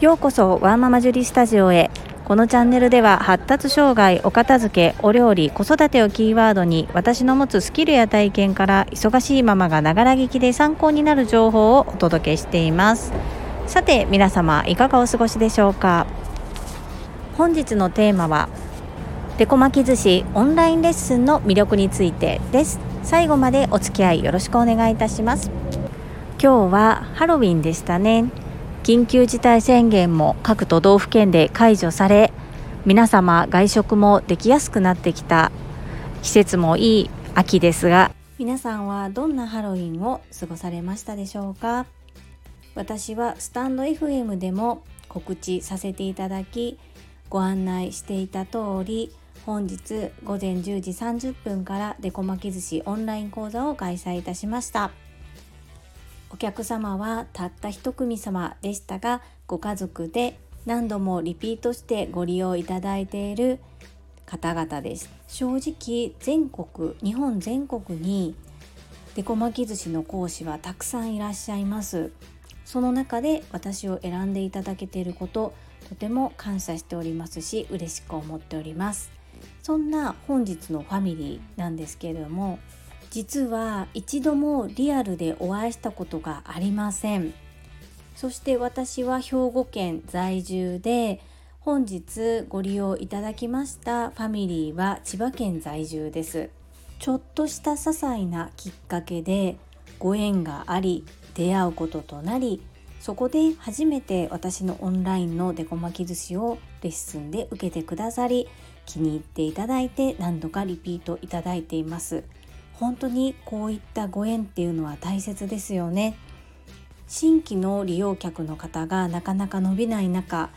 ようこそワーママジュリスタジオへ。このチャンネルでは発達障害お片付けお料理子育てをキーワードに私の持つスキルや体験から忙しいママがながら聞きで参考になる情報をお届けしています。さて皆様いかがお過ごしでしょうか？本日のテーマはデコ巻き寿司オンラインレッスンの魅力についてです。最後までお付き合いよろしくお願いいたします。今日はハロウィンでしたね。緊急事態宣言も各都道府県で解除され皆様外食もできやすくなってきた。季節もいい秋ですが皆さんはどんなハロウィンを過ごされましたでしょうか？私はスタンド FM でも告知させていただきご案内していた通り本日午前10時30分からデコ巻き寿司オンライン講座を開催いたしました。お客様はたった一組様でしたがご家族で何度もリピートしてご利用いただいている方々です。正直全国日本全国にデコ巻き寿司の講師はたくさんいらっしゃいます。その中で私を選んでいただけていることとても感謝しておりますし嬉しく思っております。そんな本日のファミリーなんですけれども実は一度もリアルでお会いしたことがありません。そして私は兵庫県在住で本日ご利用いただきましたファミリーは千葉県在住です。ちょっとした些細なきっかけでご縁があり出会うこととなりそこで初めて私のオンラインのデコ巻き寿司をレッスンで受けてくださり気に入っていただいて何度かリピートいただいています。本当にこういったご縁っていうのは大切ですよね。新規の利用客の方がなかなか伸びない中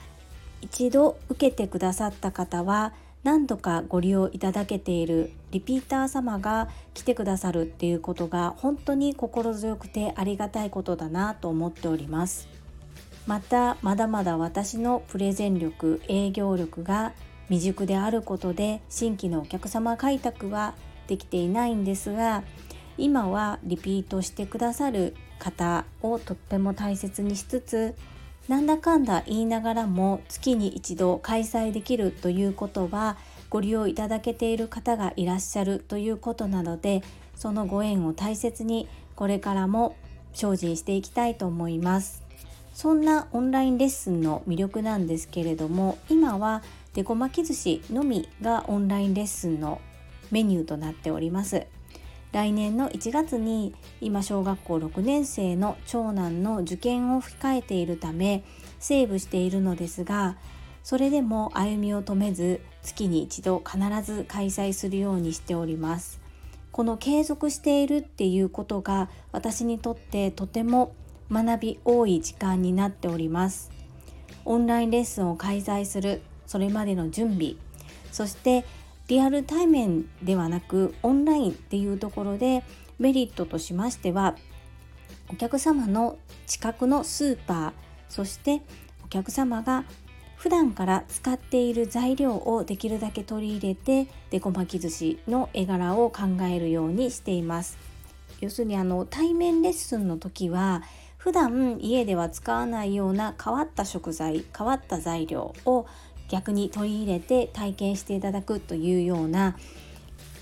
一度受けてくださった方は何度かご利用いただけているリピーター様が来てくださるっていうことが本当に心強くてありがたいことだなと思っております。またまだまだ私のプレゼン力営業力が未熟であることで新規のお客様開拓はできていないんですが今はリピートしてくださる方をとっても大切にしつつなんだかんだ言いながらも月に一度開催できるということはご利用いただけている方がいらっしゃるということなのでそのご縁を大切にこれからも精進していきたいと思います。そんなオンラインレッスンの魅力なんですけれども今はデコ巻き寿司のみがオンラインレッスンのメニューとなっております。来年の1月に今小学校6年生の長男の受験を控えているためセーブしているのですがそれでも歩みを止めず月に一度必ず開催するようにしております。この継続しているっていうことが私にとってとても学び多い時間になっております。オンラインレッスンを開催するそれまでの準備そしてリアル対面ではなくオンラインっていうところでメリットとしましてはお客様の近くのスーパーそしてお客様が普段から使っている材料をできるだけ取り入れてデコ巻き寿司の絵柄を考えるようにしています。要するにあの対面レッスンの時は普段家では使わないような変わった食材変わった材料を逆に取り入れて体験していただくというような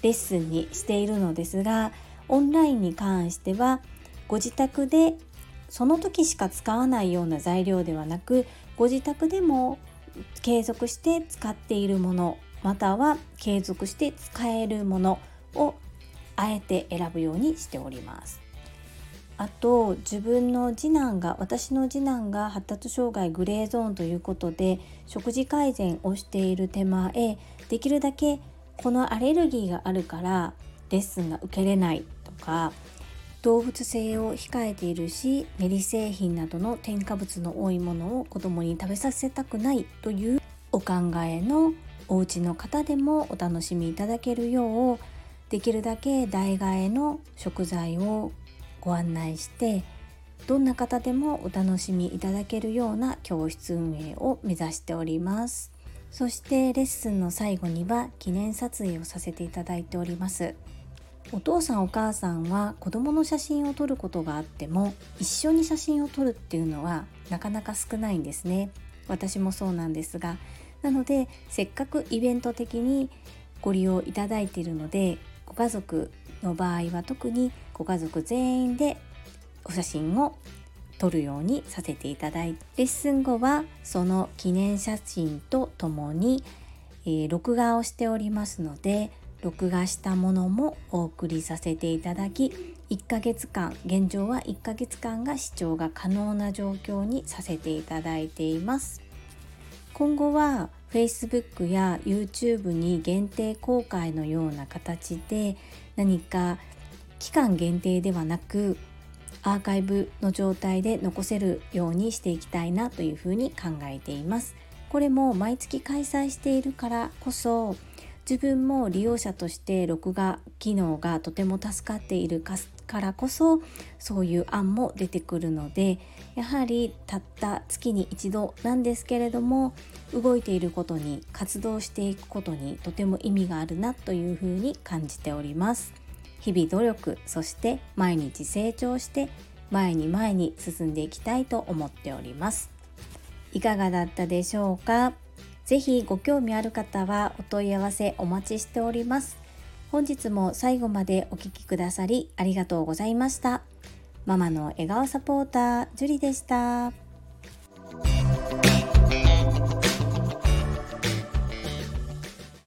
レッスンにしているのですがオンラインに関してはご自宅でその時しか使わないような材料ではなくご自宅でも継続して使っているものまたは継続して使えるものをあえて選ぶようにしております。あと自分の次男が私の次男が発達障害グレーゾーンということで食事改善をしている手前できるだけこのアレルギーがあるからレッスンが受けれないとか動物性を控えているし練り製品などの添加物の多いものを子供に食べさせたくないというお考えのお家の方でもお楽しみいただけるようできるだけ代替えの食材をご案内してどんな方でもお楽しみいただけるような教室運営を目指しております。そしてレッスンの最後には記念撮影をさせていただいております。お父さんお母さんは子供の写真を撮ることがあっても一緒に写真を撮るっていうのはなかなか少ないんですね。私もそうなんですがなのでせっかくイベント的にご利用いただいているのでご家族の場合は特にご家族全員でお写真を撮るようにさせていただいてレッスン後はその記念写真とともに、えー、録画をしておりますので録画したものもお送りさせていただき1ヶ月間現状は1ヶ月間が視聴が可能な状況にさせていただいています。今後は Facebook や YouTube に限定公開のような形で何か期間限定ではなくアーカイブの状態で残せるようにしていきたいなというふうに考えています。これも毎月開催しているからこそ自分も利用者として録画機能がとても助かっているからこそそういう案も出てくるのでやはりたった月に一度なんですけれども動いていることに活動していくことにとても意味があるなというふうに感じております。日々努力そして毎日成長して前に前に進んでいきたいと思っております。いかがだったでしょうか？ぜひご興味ある方はお問い合わせお待ちしております。本日も最後までお聴きくださりありがとうございましたママの笑顔サポータージュリでした。